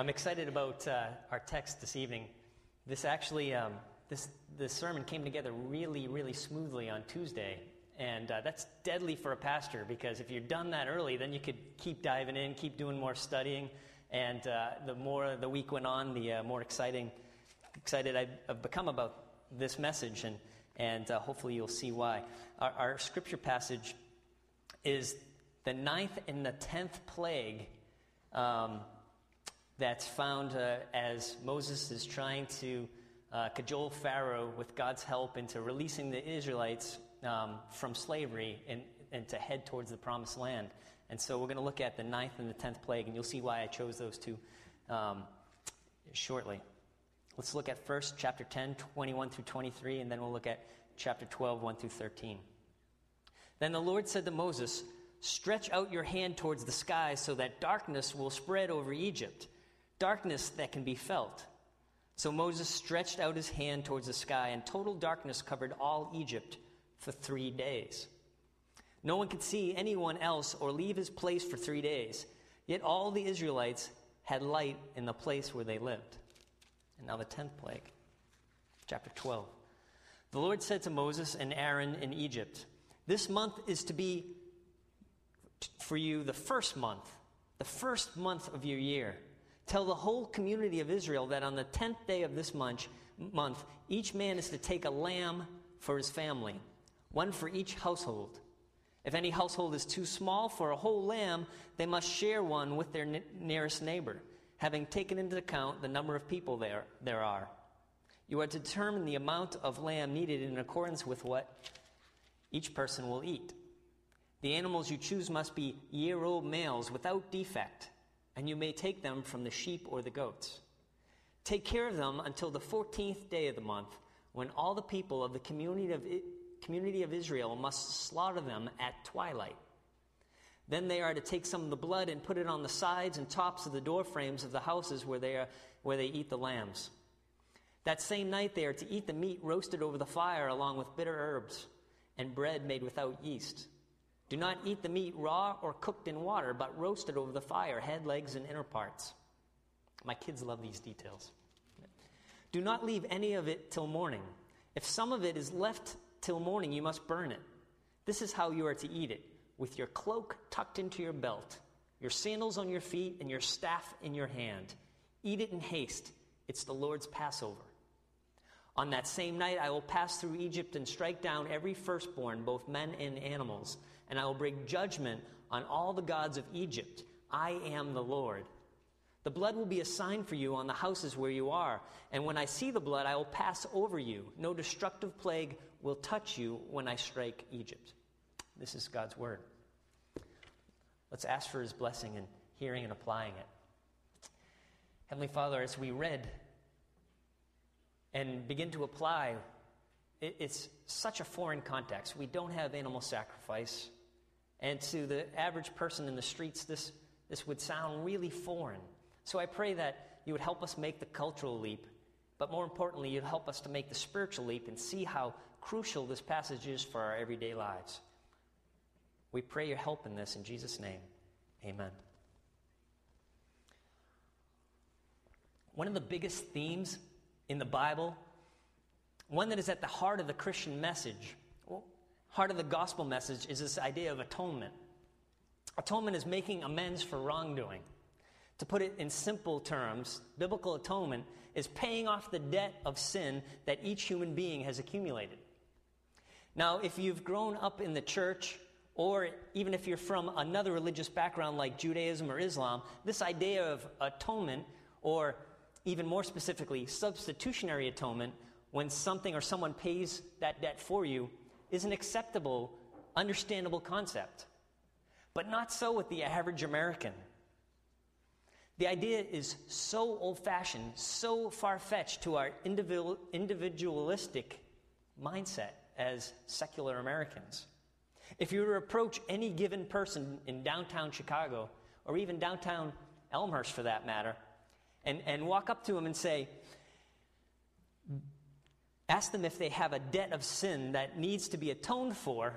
I'm excited about uh, our text this evening. This actually, um, this, this sermon came together really, really smoothly on Tuesday. And uh, that's deadly for a pastor because if you're done that early, then you could keep diving in, keep doing more studying. And uh, the more the week went on, the uh, more exciting, excited I've become about this message. And, and uh, hopefully you'll see why. Our, our scripture passage is the ninth and the tenth plague. Um, that's found uh, as Moses is trying to uh, cajole Pharaoh with God's help into releasing the Israelites um, from slavery and, and to head towards the promised land. And so we're going to look at the ninth and the tenth plague, and you'll see why I chose those two um, shortly. Let's look at first chapter 10, 21 through 23, and then we'll look at chapter 12, 1 through 13. Then the Lord said to Moses, Stretch out your hand towards the sky so that darkness will spread over Egypt darkness that can be felt. So Moses stretched out his hand towards the sky, and total darkness covered all Egypt for three days. No one could see anyone else or leave his place for three days. Yet all the Israelites had light in the place where they lived. And now the tenth plague, chapter 12. The Lord said to Moses and Aaron in Egypt, This month is to be for you the first month, the first month of your year. Tell the whole community of Israel that on the tenth day of this month, month, each man is to take a lamb for his family, one for each household. If any household is too small for a whole lamb, they must share one with their nearest neighbor, having taken into account the number of people there, there are. You are to determine the amount of lamb needed in accordance with what each person will eat. The animals you choose must be year old males without defect and you may take them from the sheep or the goats. Take care of them until the 14th day of the month, when all the people of the community of, community of Israel must slaughter them at twilight. Then they are to take some of the blood and put it on the sides and tops of the door frames of the houses where they, are, where they eat the lambs. That same night they are to eat the meat roasted over the fire along with bitter herbs and bread made without yeast. Do not eat the meat raw or cooked in water, but roasted over the fire, head, legs, and inner parts. My kids love these details. Do not leave any of it till morning. If some of it is left till morning, you must burn it. This is how you are to eat it with your cloak tucked into your belt, your sandals on your feet, and your staff in your hand. Eat it in haste. It's the Lord's Passover. On that same night, I will pass through Egypt and strike down every firstborn, both men and animals, and I will bring judgment on all the gods of Egypt. I am the Lord. The blood will be a sign for you on the houses where you are, and when I see the blood, I will pass over you. No destructive plague will touch you when I strike Egypt. This is God's word. Let's ask for his blessing in hearing and applying it. Heavenly Father, as we read and begin to apply, it's such a foreign context. We don't have animal sacrifice. And to the average person in the streets, this, this would sound really foreign. So I pray that you would help us make the cultural leap, but more importantly, you'd help us to make the spiritual leap and see how crucial this passage is for our everyday lives. We pray your help in this in Jesus' name. Amen. One of the biggest themes in the Bible, one that is at the heart of the Christian message, heart of the gospel message, is this idea of atonement. Atonement is making amends for wrongdoing. To put it in simple terms, biblical atonement is paying off the debt of sin that each human being has accumulated. Now, if you've grown up in the church, or even if you're from another religious background like Judaism or Islam, this idea of atonement or even more specifically, substitutionary atonement, when something or someone pays that debt for you, is an acceptable, understandable concept. But not so with the average American. The idea is so old fashioned, so far fetched to our individualistic mindset as secular Americans. If you were to approach any given person in downtown Chicago, or even downtown Elmhurst for that matter, and, and walk up to them and say, ask them if they have a debt of sin that needs to be atoned for,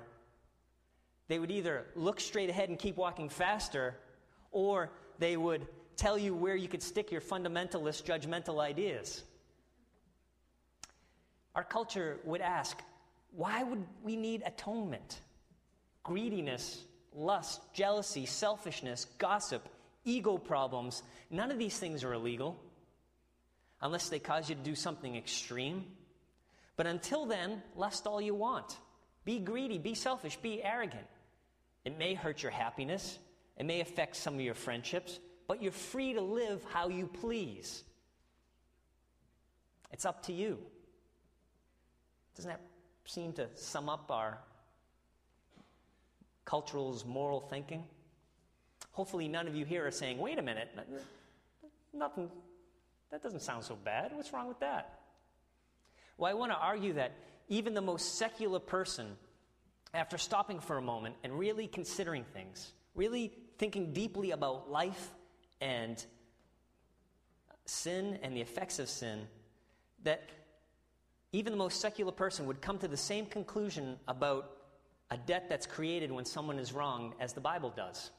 they would either look straight ahead and keep walking faster, or they would tell you where you could stick your fundamentalist, judgmental ideas. Our culture would ask, why would we need atonement? Greediness, lust, jealousy, selfishness, gossip, ego problems, none of these things are illegal unless they cause you to do something extreme. But until then, lust all you want. Be greedy, be selfish, be arrogant. It may hurt your happiness, it may affect some of your friendships, but you're free to live how you please. It's up to you. Doesn't that seem to sum up our cultural's moral thinking? Hopefully, none of you here are saying, wait a minute, nothing, that doesn't sound so bad. What's wrong with that? Well, I want to argue that even the most secular person, after stopping for a moment and really considering things, really thinking deeply about life and sin and the effects of sin, that even the most secular person would come to the same conclusion about a debt that's created when someone is wronged as the Bible does.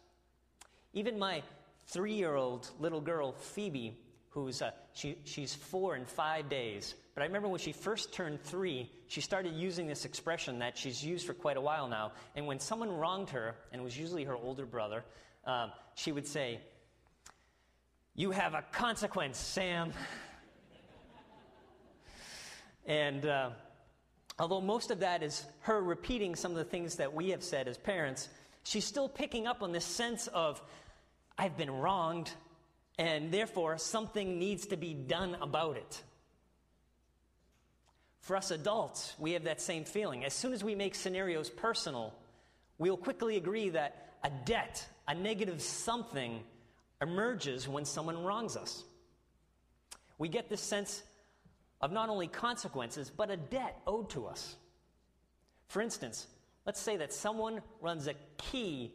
Even my three year old little girl, Phoebe, who's uh, she, she's four in five days. But I remember when she first turned three, she started using this expression that she's used for quite a while now. And when someone wronged her, and it was usually her older brother, um, she would say, You have a consequence, Sam. And uh, although most of that is her repeating some of the things that we have said as parents, she's still picking up on this sense of, I've been wronged, and therefore something needs to be done about it. For us adults, we have that same feeling. As soon as we make scenarios personal, we'll quickly agree that a debt, a negative something, emerges when someone wrongs us. We get this sense of not only consequences, but a debt owed to us. For instance, let's say that someone runs a key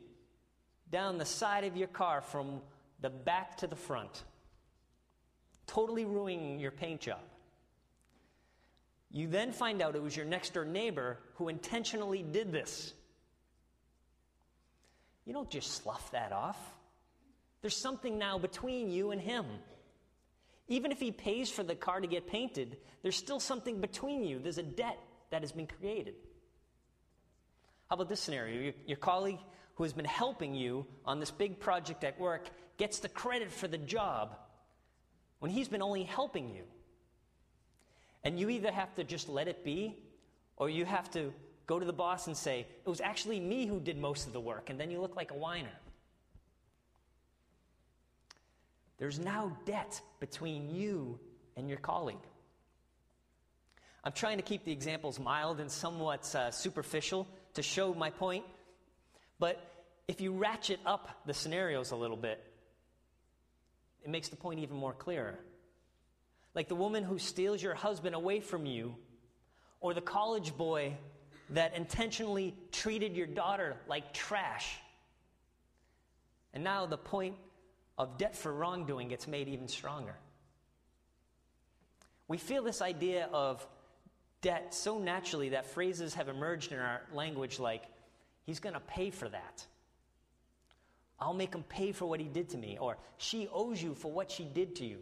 down the side of your car from the back to the front, totally ruining your paint job. You then find out it was your next door neighbor who intentionally did this. You don't just slough that off. There's something now between you and him. Even if he pays for the car to get painted, there's still something between you. There's a debt that has been created. How about this scenario? Your, your, colleague who has been helping you on this big project at work gets the credit for the job when he's been only helping you. And you either have to just let it be or you have to go to the boss and say, It was actually me who did most of the work, and then you look like a whiner. There's now debt between you and your colleague. I'm trying to keep the examples mild and somewhat uh, superficial to show my point, but if you ratchet up the scenarios a little bit, it makes the point even more clearer. Like the woman who steals your husband away from you, or the college boy that intentionally treated your daughter like trash. And now the point of debt for wrongdoing gets made even stronger. We feel this idea of debt so naturally that phrases have emerged in our language like, he's going to pay for that. I'll make him pay for what he did to me, or she owes you for what she did to you.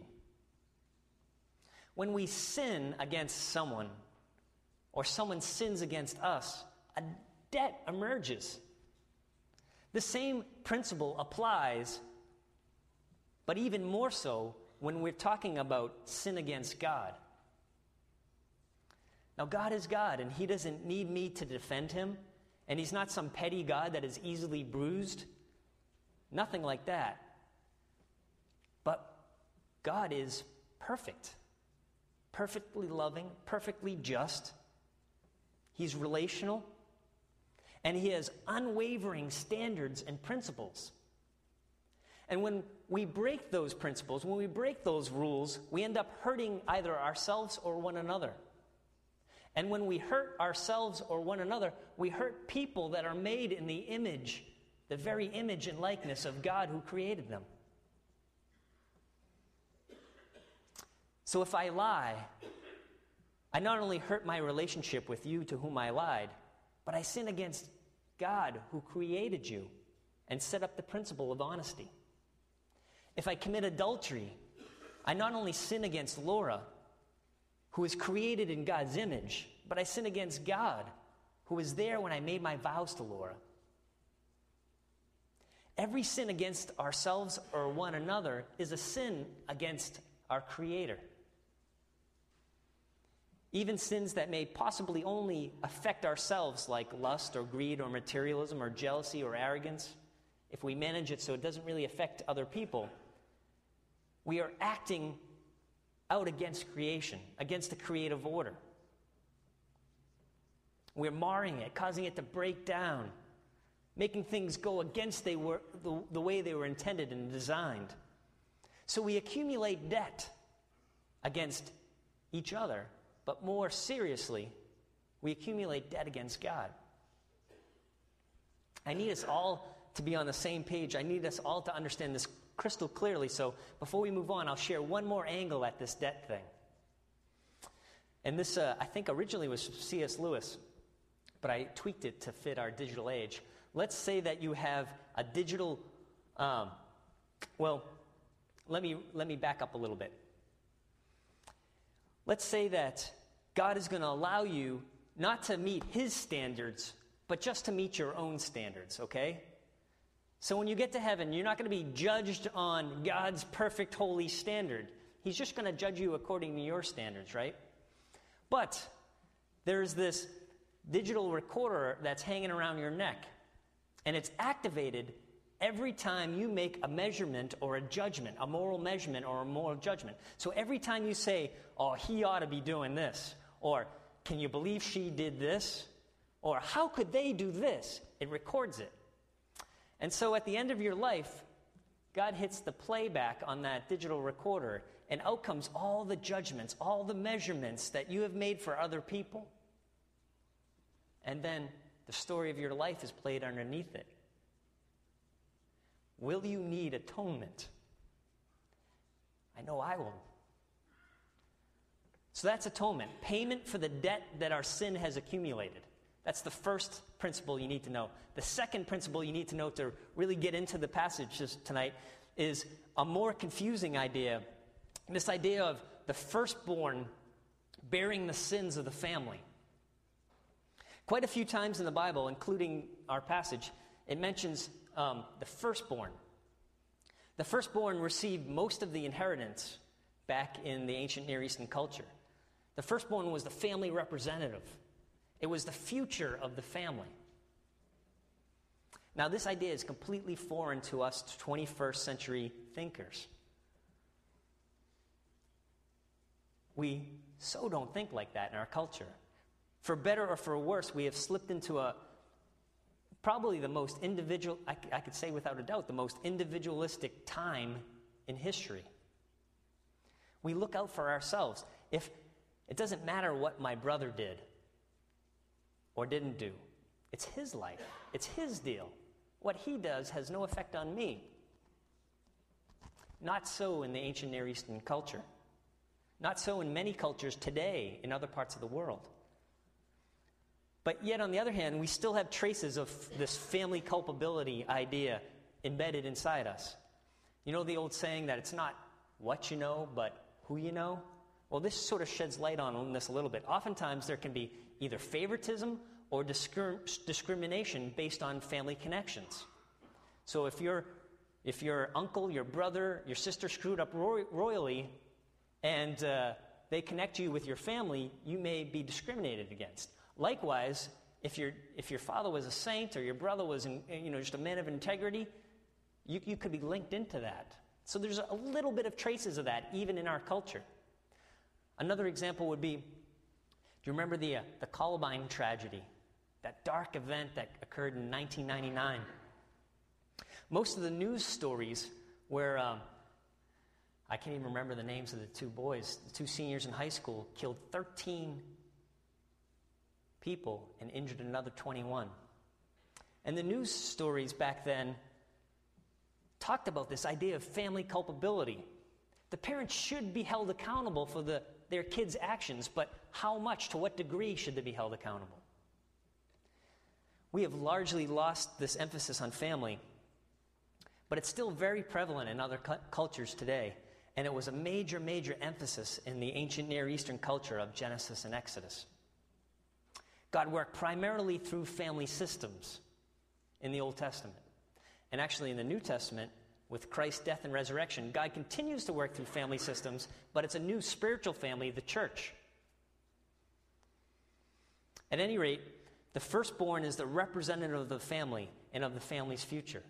When we sin against someone, or someone sins against us, a debt emerges. The same principle applies but even more so when we're talking about sin against God. Now, God is God, and He doesn't need me to defend Him, and He's not some petty God that is easily bruised. Nothing like that. But God is perfect, perfectly loving, perfectly just. He's relational, and He has unwavering standards and principles. And when we break those principles, when we break those rules, we end up hurting either ourselves or one another. And when we hurt ourselves or one another, we hurt people that are made in the image, the very image and likeness of God who created them. So if I lie, I not only hurt my relationship with you to whom I lied, but I sin against God who created you and set up the principle of honesty. If I commit adultery, I not only sin against Laura, who is created in God's image, but I sin against God, who was there when I made my vows to Laura. Every sin against ourselves or one another is a sin against our Creator. Even sins that may possibly only affect ourselves, like lust or greed or materialism or jealousy or arrogance, if we manage it so it doesn't really affect other people, we are acting out against creation, against the creative order. We're marring it, causing it to break down, making things go against they were, the, the way they were intended and designed. So we accumulate debt against each other, but more seriously, we accumulate debt against God. I need us all to be on the same page. I need us all to understand this crystal clearly. So before we move on, I'll share one more angle at this debt thing. And this, uh, I think, originally was C.S. Lewis, but I tweaked it to fit our digital age. Let's say that you have a digital, um, well, let me, let me back up a little bit. Let's say that God is going to allow you not to meet His standards, but just to meet your own standards, okay? So when you get to heaven, you're not going to be judged on God's perfect holy standard. He's just going to judge you according to your standards, right? But there's this digital recorder that's hanging around your neck, and it's activated every time you make a measurement or a judgment, a moral measurement or a moral judgment. So every time you say, oh, he ought to be doing this, or can you believe she did this, or how could they do this, it records it. And so at the end of your life, God hits the playback on that digital recorder, and out comes all the judgments, all the measurements that you have made for other people. And then the story of your life is played underneath it. Will you need atonement? I know I will. So that's atonement payment for the debt that our sin has accumulated. That's the first principle you need to know. The second principle you need to know to really get into the passages tonight is a more confusing idea. This idea of the firstborn bearing the sins of the family. Quite a few times in the Bible, including our passage, it mentions um, the firstborn. The firstborn received most of the inheritance back in the ancient Near Eastern culture. The firstborn was the family representative. It was the future of the family. Now, this idea is completely foreign to us 21st century thinkers. We so don't think like that in our culture. For better or for worse, we have slipped into a probably the most individual, I, I could say without a doubt, the most individualistic time in history. We look out for ourselves. If it doesn't matter what my brother did, or didn't do. It's his life, it's his deal. What he does has no effect on me. Not so in the ancient Near Eastern culture. Not so in many cultures today in other parts of the world. But yet, on the other hand, we still have traces of this family culpability idea embedded inside us. You know the old saying that it's not what you know, but who you know? Well, this sort of sheds light on this a little bit. Oftentimes, there can be either favoritism or discrim- discrimination based on family connections. So if, you if your uncle, your brother, your sister screwed up royally and uh, they connect you with your family, you may be discriminated against. Likewise, if, your if your father was a saint or your brother was in, you know, just a man of integrity, you, you could be linked into that. So there's a little bit of traces of that even in our culture. Another example would be do you remember the, uh, the Columbine tragedy? That dark event that occurred in 1999. Most of the news stories where um, I can't even remember the names of the two boys, the two seniors in high school, killed 13 people and injured another 21. And the news stories back then talked about this idea of family culpability. The parents should be held accountable for the their kids' actions, but how much, to what degree should they be held accountable? We have largely lost this emphasis on family. But it's still very prevalent in other cu- cultures today. And it was a major, major emphasis in the ancient Near Eastern culture of Genesis and Exodus. God worked primarily through family systems in the Old Testament. And actually, in the New Testament, with Christ's death and resurrection, God continues to work through family systems, but it's a new spiritual family, the church. At any rate, the firstborn is the representative of the family and of the family's future.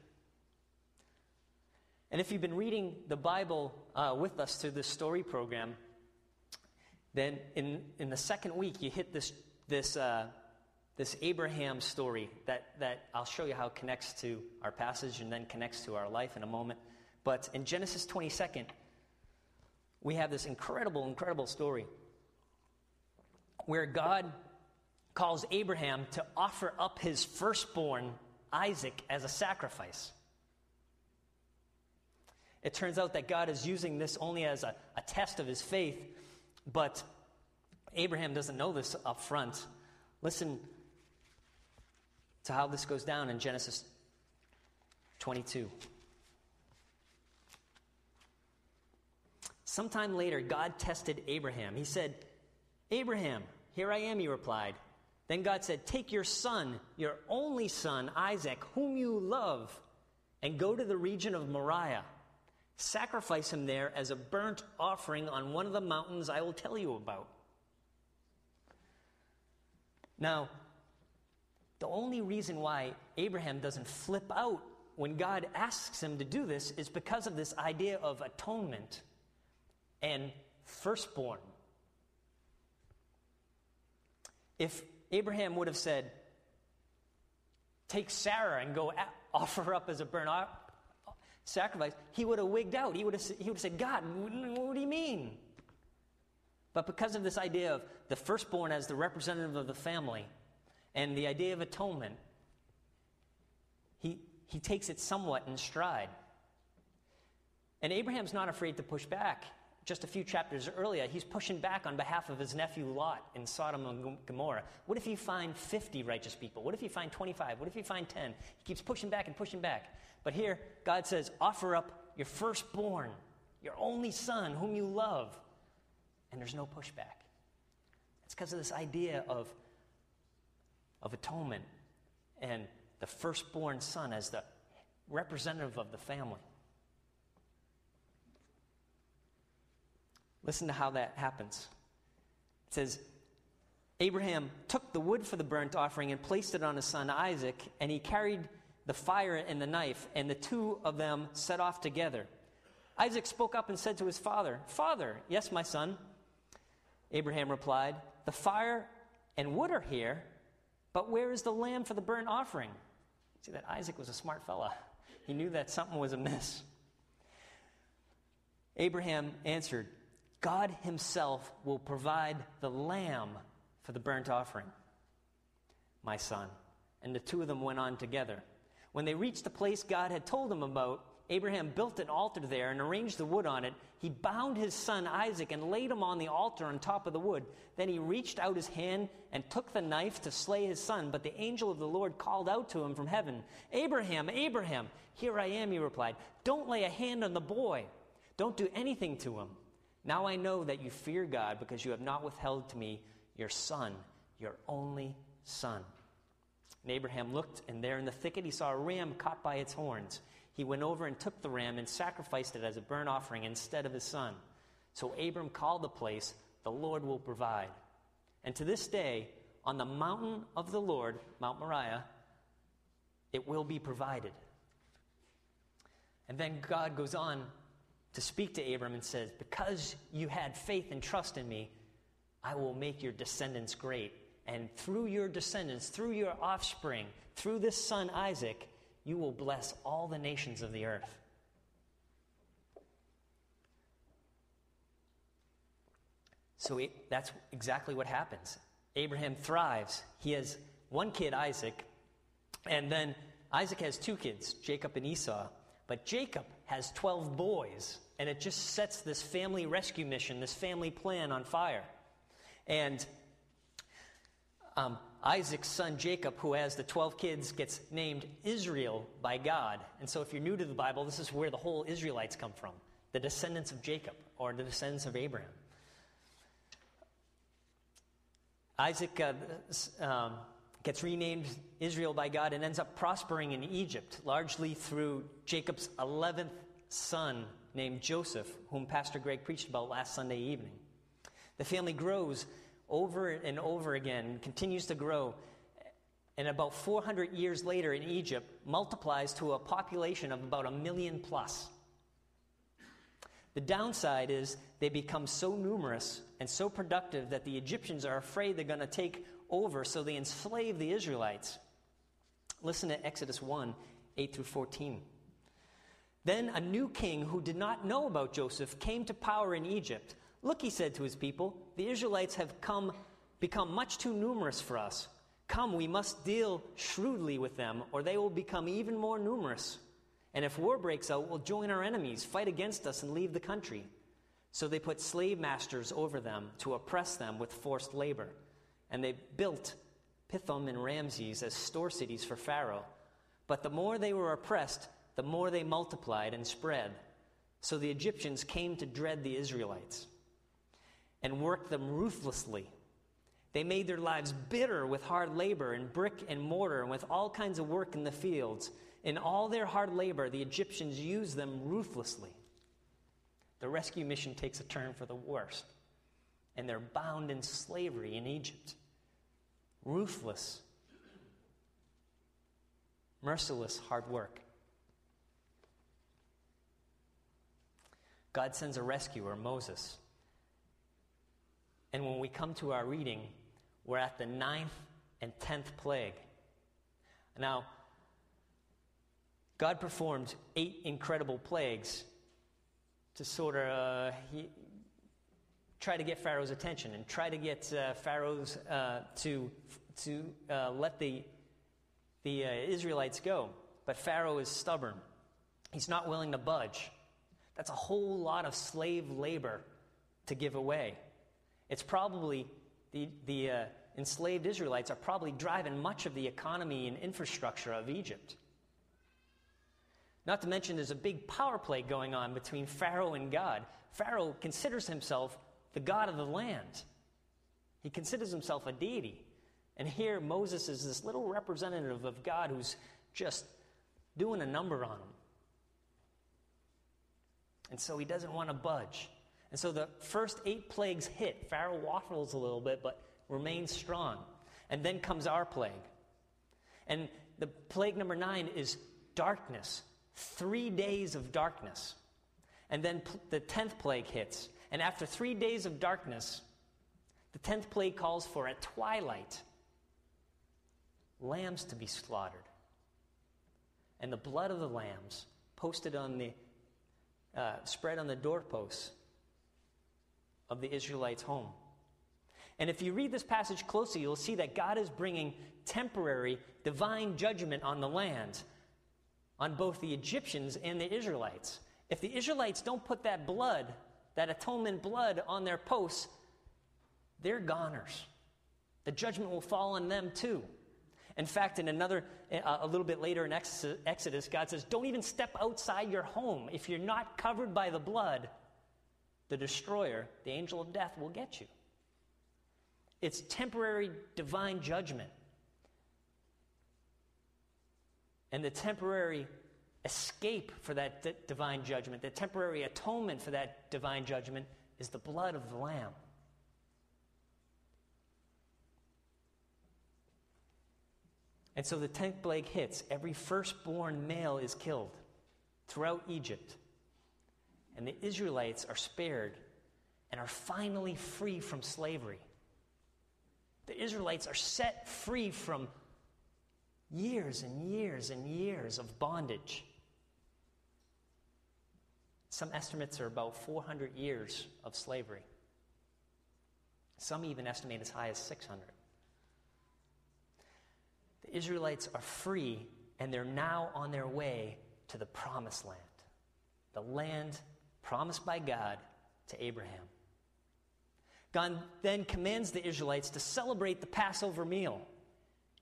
And if you've been reading the Bible uh, with us through this story program, then in, in the second week you hit this, this, uh, this Abraham story that, that I'll show you how it connects to our passage and then connects to our life in a moment. But in Genesis 22nd, we have this incredible, incredible story where God calls Abraham to offer up his firstborn, Isaac, as a sacrifice. It turns out that God is using this only as a, a test of his faith, but Abraham doesn't know this up front. Listen to how this goes down in Genesis 22. Sometime later, God tested Abraham. He said, Abraham, here I am, he replied. Then God said, Take your son, your only son, Isaac, whom you love, and go to the region of Moriah. Sacrifice him there as a burnt offering on one of the mountains I will tell you about. Now, the only reason why Abraham doesn't flip out when God asks him to do this is because of this idea of atonement and firstborn. If Abraham would have said, Take Sarah and go offer her up as a burnt sacrifice, he would have wigged out. He would have, he would have said, God, what do you mean? But because of this idea of the firstborn as the representative of the family and the idea of atonement, he, he takes it somewhat in stride. And Abraham's not afraid to push back just a few chapters earlier, he's pushing back on behalf of his nephew Lot in Sodom and Gomorrah. What if you find 50 righteous people? What if you find 25? What if you find 10? He keeps pushing back and pushing back. But here, God says, offer up your firstborn, your only son, whom you love. And there's no pushback. It's because of this idea of, of atonement and the firstborn son as the representative of the family. Listen to how that happens. It says, Abraham took the wood for the burnt offering and placed it on his son Isaac, and he carried the fire and the knife, and the two of them set off together. Isaac spoke up and said to his father, Father, yes, my son. Abraham replied, The fire and wood are here, but where is the lamb for the burnt offering? See, that Isaac was a smart fella. He knew that something was amiss. Abraham answered, God Himself will provide the lamb for the burnt offering, my son. And the two of them went on together. When they reached the place God had told them about, Abraham built an altar there and arranged the wood on it. He bound his son Isaac and laid him on the altar on top of the wood. Then he reached out his hand and took the knife to slay his son. But the angel of the Lord called out to him from heaven Abraham, Abraham, here I am, he replied. Don't lay a hand on the boy, don't do anything to him. Now I know that you fear God because you have not withheld to me your son, your only son. And Abraham looked, and there in the thicket he saw a ram caught by its horns. He went over and took the ram and sacrificed it as a burnt offering instead of his son. So Abram called the place, The Lord will provide. And to this day, on the mountain of the Lord, Mount Moriah, it will be provided. And then God goes on to speak to Abram and says, Because you had faith and trust in me, I will make your descendants great. And through your descendants, through your offspring, through this son Isaac, you will bless all the nations of the earth. So it, that's exactly what happens. Abraham thrives. He has one kid, Isaac, and then Isaac has two kids, Jacob and Esau. But Jacob has 12 boys, and it just sets this family rescue mission, this family plan on fire. And um, Isaac's son Jacob, who has the 12 kids, gets named Israel by God. And so, if you're new to the Bible, this is where the whole Israelites come from the descendants of Jacob or the descendants of Abraham. Isaac uh, um, gets renamed Israel by God and ends up prospering in Egypt, largely through Jacob's 11th son named Joseph, whom Pastor Greg preached about last Sunday evening. The family grows over and over again, continues to grow, and about 400 years later in Egypt multiplies to a population of about a million plus. The downside is they become so numerous and so productive that the Egyptians are afraid they're going to take over, so they enslave the Israelites. Listen to Exodus 1 8 through 14. Then a new king who did not know about Joseph came to power in Egypt. Look, he said to his people, the Israelites have come, become much too numerous for us. Come, we must deal shrewdly with them, or they will become even more numerous. And if war breaks out, we'll join our enemies, fight against us, and leave the country. So they put slave masters over them to oppress them with forced labor. And they built Pithom and Ramses as store cities for Pharaoh. But the more they were oppressed, the more they multiplied and spread. So the Egyptians came to dread the Israelites and worked them ruthlessly. They made their lives bitter with hard labor and brick and mortar and with all kinds of work in the fields. In all their hard labor, the Egyptians used them ruthlessly. The rescue mission takes a turn for the worst, and they're bound in slavery in Egypt. Ruthless, merciless hard work. God sends a rescuer, Moses. And when we come to our reading, we're at the ninth and tenth plague. Now, God performed eight incredible plagues to sort of uh, he, try to get Pharaoh's attention and try to get uh, Pharaoh's uh, to to uh, let the the uh, Israelites go. But Pharaoh is stubborn; he's not willing to budge. That's a whole lot of slave labor to give away. It's probably the the uh, enslaved Israelites are probably driving much of the economy and infrastructure of Egypt. Not to mention, there's a big power play going on between Pharaoh and God. Pharaoh considers himself the God of the land, he considers himself a deity. And here, Moses is this little representative of God who's just doing a number on him. And so he doesn't want to budge. And so the first eight plagues hit. Pharaoh waffles a little bit, but remains strong. And then comes our plague. And the plague number nine is darkness three days of darkness. And then the 10th plague hits. And after three days of darkness, the 10th plague calls for at twilight lambs to be slaughtered. And the blood of the lambs posted on the, uh, spread on the doorposts of the Israelites' home. And if you read this passage closely, you'll see that God is bringing temporary divine judgment on the land on both the Egyptians and the Israelites. If the Israelites don't put that blood, that atonement blood, on their posts, they're goners. The judgment will fall on them too. In fact, in another, uh, a little bit later in Exodus, God says, Don't even step outside your home. If you're not covered by the blood, the destroyer, the angel of death, will get you. It's temporary divine judgment. And the temporary escape for that d- divine judgment, the temporary atonement for that divine judgment, is the blood of the Lamb. And so the tenth plague hits. Every firstborn male is killed throughout Egypt. And the Israelites are spared and are finally free from slavery. The Israelites are set free from Years and years and years of bondage. Some estimates are about 400 years of slavery. Some even estimate as high as 600. The Israelites are free and they're now on their way to the promised land, the land promised by God to Abraham. God then commands the Israelites to celebrate the Passover meal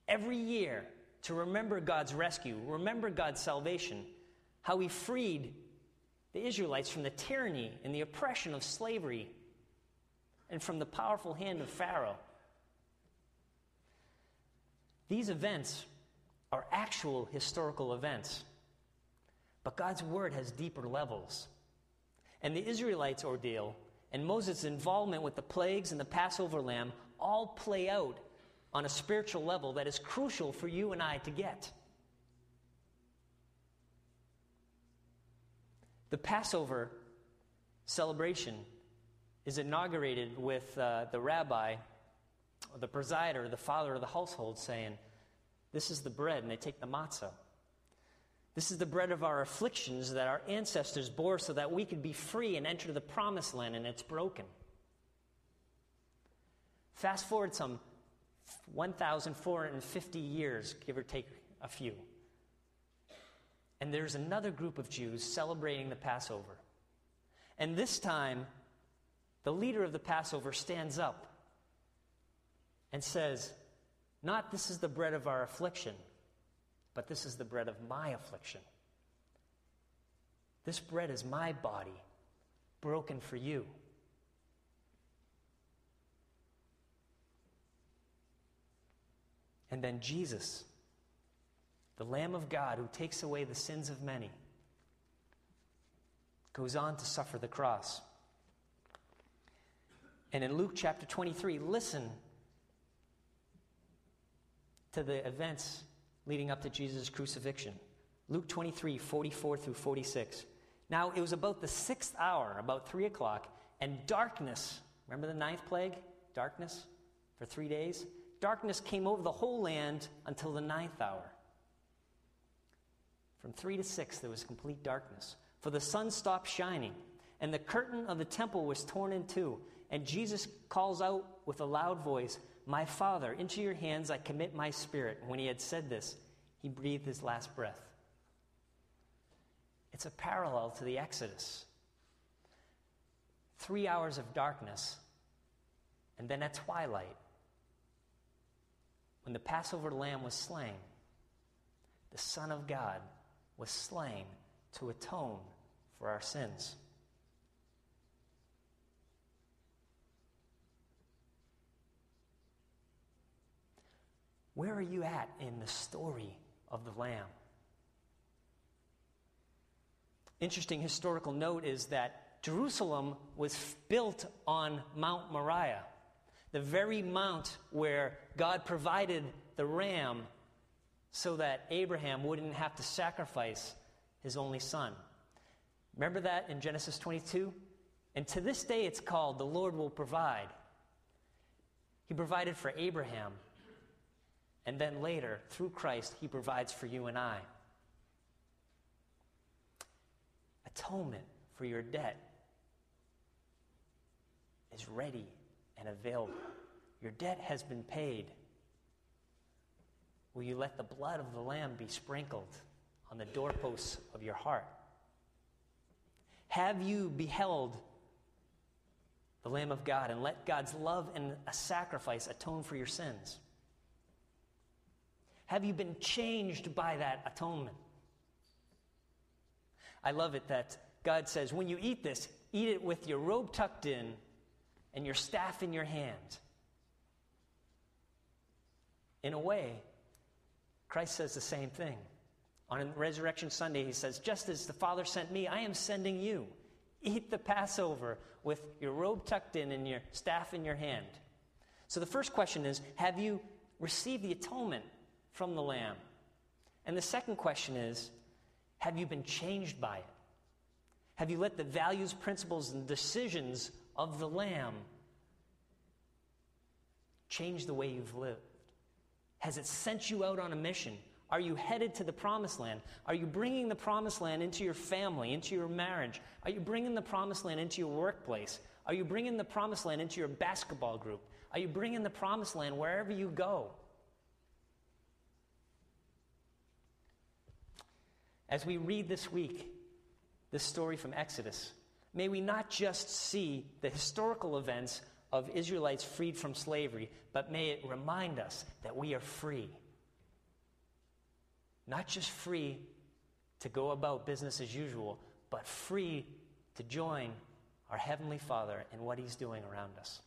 every year to remember God's rescue, remember God's salvation, how He freed the Israelites from the tyranny and the oppression of slavery and from the powerful hand of Pharaoh. These events are actual historical events, but God's Word has deeper levels. And the Israelites' ordeal and Moses' involvement with the plagues and the Passover lamb all play out on a spiritual level that is crucial for you and I to get. The Passover celebration is inaugurated with uh, the rabbi, the presider, the father of the household saying, This is the bread, and they take the matzah. This is the bread of our afflictions that our ancestors bore so that we could be free and enter the promised land, and it's broken. Fast forward some 1,450 years, give or take a few. And there's another group of Jews celebrating the Passover. And this time, the leader of the Passover stands up and says, Not this is the bread of our affliction, but this is the bread of my affliction. This bread is my body, broken for you. And then Jesus, the Lamb of God who takes away the sins of many, goes on to suffer the cross. And in Luke chapter 23, listen to the events leading up to Jesus' crucifixion. Luke 23, 44 through 46. Now, it was about the sixth hour, about three o'clock, and darkness, remember the ninth plague? Darkness for three days? darkness came over the whole land until the ninth hour. From three to six, there was complete darkness. For the sun stopped shining, and the curtain of the temple was torn in two. And Jesus calls out with a loud voice, My Father, into your hands I commit my spirit. When he had said this, he breathed his last breath. It's a parallel to the Exodus. Three hours of darkness, and then at twilight, when the Passover lamb was slain, the Son of God was slain to atone for our sins. Where are you at in the story of the Lamb? Interesting historical note is that Jerusalem was built on Mount Moriah the very mount where God provided the ram so that Abraham wouldn't have to sacrifice his only son. Remember that in Genesis 22? And to this day, it's called the Lord will provide. He provided for Abraham. And then later, through Christ, he provides for you and I. Atonement for your debt is ready and available. Your debt has been paid. Will you let the blood of the Lamb be sprinkled on the doorposts of your heart? Have you beheld the Lamb of God and let God's love and a sacrifice atone for your sins? Have you been changed by that atonement? I love it that God says, when you eat this, eat it with your robe tucked in and your staff in your hand. In a way, Christ says the same thing. On Resurrection Sunday, he says, Just as the Father sent me, I am sending you. Eat the Passover with your robe tucked in and your staff in your hand. So the first question is Have you received the atonement from the Lamb? And the second question is Have you been changed by it? Have you let the values, principles, and decisions of the Lamb change the way you've lived? Has it sent you out on a mission? Are you headed to the promised land? Are you bringing the promised land into your family, into your marriage? Are you bringing the promised land into your workplace? Are you bringing the promised land into your basketball group? Are you bringing the promised land wherever you go? As we read this week, this story from Exodus, may we not just see the historical events of Israelites freed from slavery, but may it remind us that we are free. Not just free to go about business as usual, but free to join our Heavenly Father in what He's doing around us.